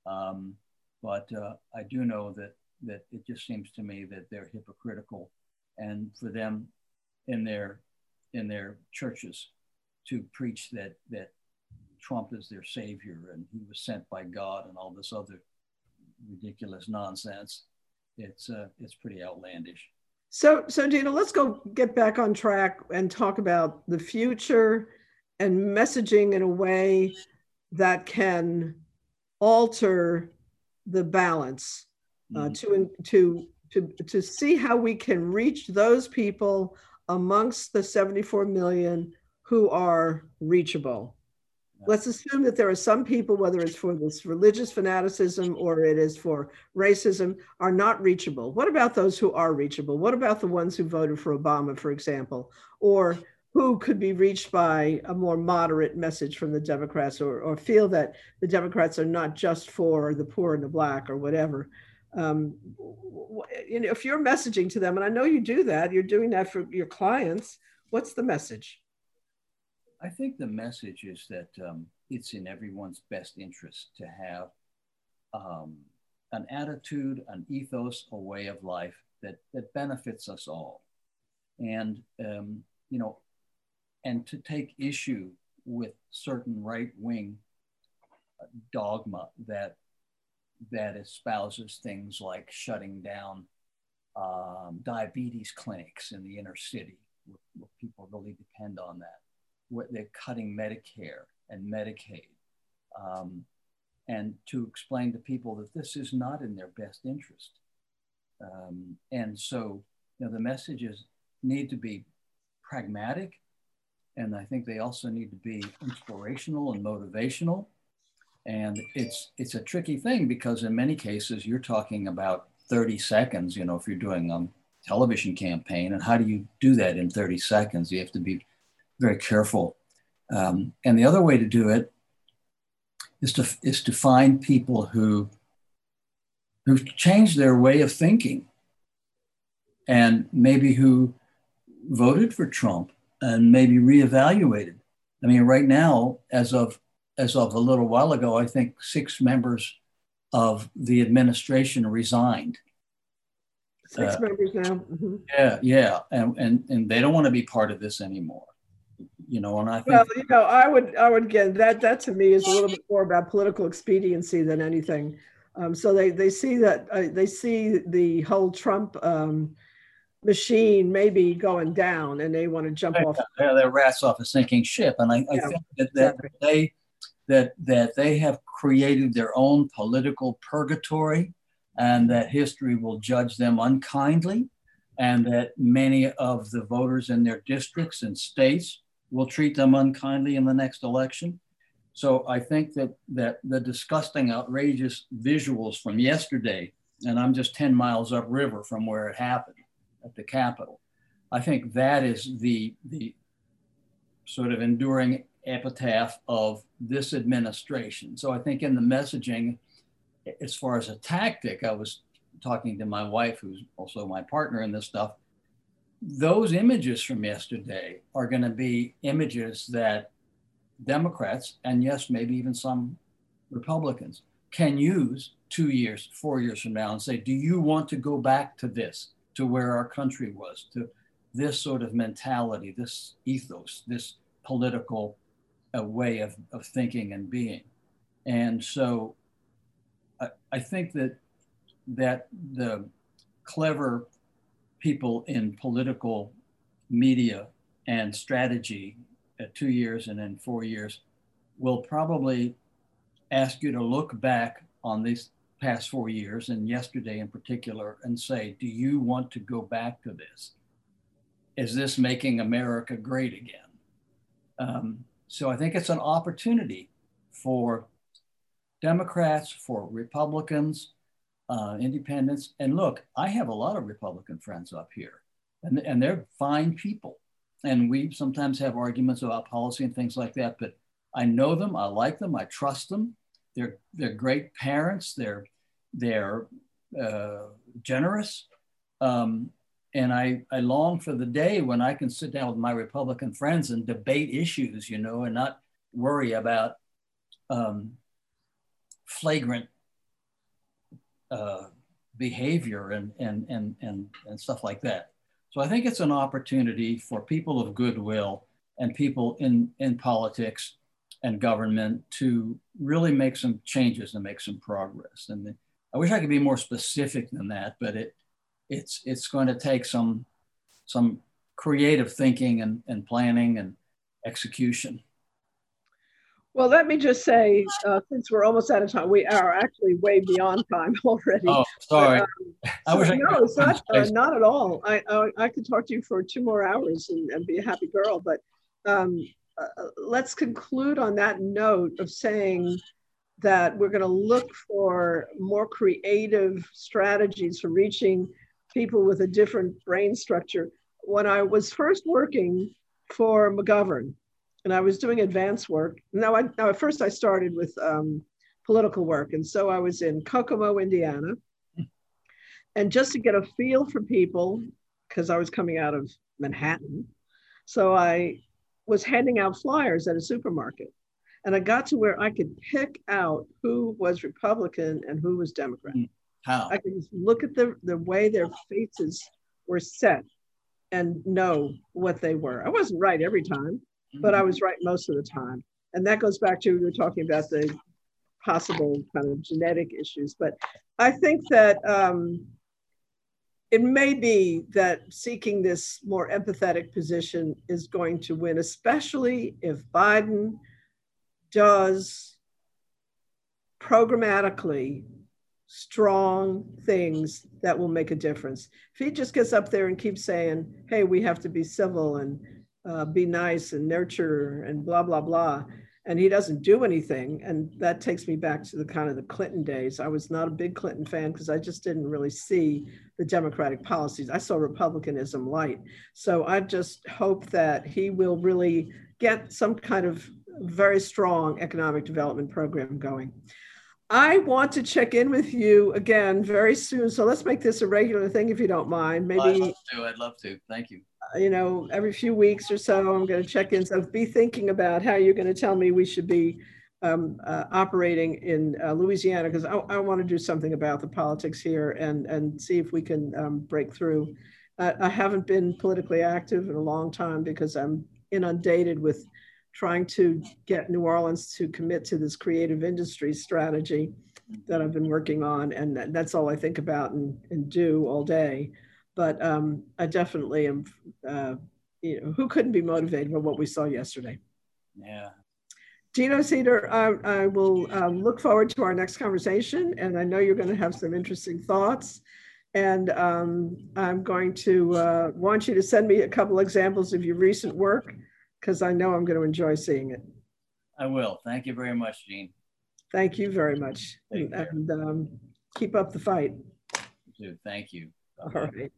Speaker 3: Um, but uh, I do know that that it just seems to me that they're hypocritical, and for them in their in their churches to preach that that Trump is their savior and he was sent by God and all this other ridiculous nonsense. It's uh, it's pretty outlandish.
Speaker 1: So, so Dina, let's go get back on track and talk about the future and messaging in a way that can alter the balance uh, mm. to to to to see how we can reach those people amongst the 74 million who are reachable let's assume that there are some people, whether it's for this religious fanaticism or it is for racism, are not reachable. What about those who are reachable? What about the ones who voted for Obama, for example, or who could be reached by a more moderate message from the Democrats or, or feel that the Democrats are not just for the poor and the black or whatever? Um, you know, if you're messaging to them, and I know you do that, you're doing that for your clients, what's the message?
Speaker 3: I think the message is that um, it's in everyone's best interest to have um, an attitude, an ethos, a way of life that, that benefits us all. And, um, you know, and to take issue with certain right wing dogma that that espouses things like shutting down um, diabetes clinics in the inner city, where, where people really depend on that they're cutting Medicare and Medicaid, um, and to explain to people that this is not in their best interest. Um, and so, you know, the messages need to be pragmatic, and I think they also need to be inspirational and motivational. And it's it's a tricky thing because in many cases you're talking about 30 seconds. You know, if you're doing a television campaign, and how do you do that in 30 seconds? You have to be very careful. Um, and the other way to do it is to, is to find people who, who changed their way of thinking and maybe who voted for Trump and maybe reevaluated. I mean, right now, as of as of a little while ago, I think six members of the administration resigned.
Speaker 1: Six uh, members now. Mm-hmm.
Speaker 3: Yeah, yeah, and, and and they don't want to be part of this anymore you know, and I think
Speaker 1: well, you know, I would, I would get that. That to me is a little bit more about political expediency than anything. Um, so they they see that uh, they see the whole Trump um, machine maybe going down, and they want to jump
Speaker 3: yeah,
Speaker 1: off.
Speaker 3: Yeah, they're rats off a sinking ship, and I, I yeah, think that, that exactly. they that that they have created their own political purgatory, and that history will judge them unkindly, and that many of the voters in their districts and states will treat them unkindly in the next election. So I think that that the disgusting, outrageous visuals from yesterday, and I'm just 10 miles upriver from where it happened at the Capitol. I think that is the the sort of enduring epitaph of this administration. So I think in the messaging, as far as a tactic, I was talking to my wife, who's also my partner in this stuff, those images from yesterday are going to be images that Democrats, and yes, maybe even some Republicans, can use two years, four years from now and say, do you want to go back to this, to where our country was, to this sort of mentality, this ethos, this political uh, way of, of thinking and being? And so I, I think that that the clever people in political media and strategy at two years and then four years will probably ask you to look back on these past four years and yesterday in particular and say, do you want to go back to this? Is this making America great again? Um, so I think it's an opportunity for Democrats, for Republicans, uh, independents. And look, I have a lot of Republican friends up here, and, and they're fine people. And we sometimes have arguments about policy and things like that, but I know them, I like them, I trust them. They're, they're great parents, they're, they're uh, generous. Um, and I, I long for the day when I can sit down with my Republican friends and debate issues, you know, and not worry about um, flagrant uh, behavior and, and, and, and, and stuff like that. So I think it's an opportunity for people of goodwill and people in, in politics and government to really make some changes and make some progress. And I wish I could be more specific than that, but it, it's, it's going to take some, some creative thinking and, and planning and execution.
Speaker 1: Well, let me just say, uh, since we're almost out of time, we are actually way beyond time already.
Speaker 3: Oh, sorry. But, um,
Speaker 1: I wish so, I no, it's not, uh, not at all. I, I, I could talk to you for two more hours and, and be a happy girl, but um, uh, let's conclude on that note of saying that we're going to look for more creative strategies for reaching people with a different brain structure. When I was first working for McGovern, and I was doing advanced work. Now, I, now at first I started with um, political work, and so I was in Kokomo, Indiana, and just to get a feel for people, because I was coming out of Manhattan, so I was handing out flyers at a supermarket, and I got to where I could pick out who was Republican and who was Democrat. Hmm.
Speaker 3: How?
Speaker 1: I could just look at the the way their faces were set and know what they were. I wasn't right every time but I mm-hmm. was right most of the time. And that goes back to we were talking about the possible kind of genetic issues. But I think that um, it may be that seeking this more empathetic position is going to win, especially if Biden does programmatically strong things that will make a difference. If he just gets up there and keeps saying, hey, we have to be civil and uh, be nice and nurture and blah blah blah and he doesn't do anything and that takes me back to the kind of the clinton days i was not a big clinton fan because i just didn't really see the democratic policies i saw republicanism light so i just hope that he will really get some kind of very strong economic development program going I want to check in with you again very soon. So let's make this a regular thing if you don't mind. Maybe I'd
Speaker 3: love to. I'd love to. Thank you
Speaker 1: you know, every few weeks or so, I'm going to check in. So be thinking about how you're going to tell me we should be um, uh, operating in uh, Louisiana because I, I want to do something about the politics here and and see if we can um, break through. Uh, I haven't been politically active in a long time because I'm inundated with trying to get New Orleans to commit to this creative industry strategy that I've been working on, and that's all I think about and, and do all day but um, I definitely am. Uh, you know, who couldn't be motivated by what we saw yesterday?
Speaker 3: Yeah.
Speaker 1: Gino Cedar, I, I will um, look forward to our next conversation, and I know you're going to have some interesting thoughts. And um, I'm going to uh, want you to send me a couple examples of your recent work because I know I'm going to enjoy seeing it.
Speaker 3: I will. Thank you very much, Gene.
Speaker 1: Thank you very much. and, and um, keep up the fight.
Speaker 3: Thank you.
Speaker 1: All right.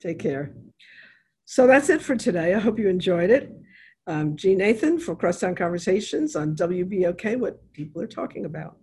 Speaker 1: Take care. So that's it for today. I hope you enjoyed it. Um, Jean Nathan for Crosstown Conversations on WBOK, what people are talking about.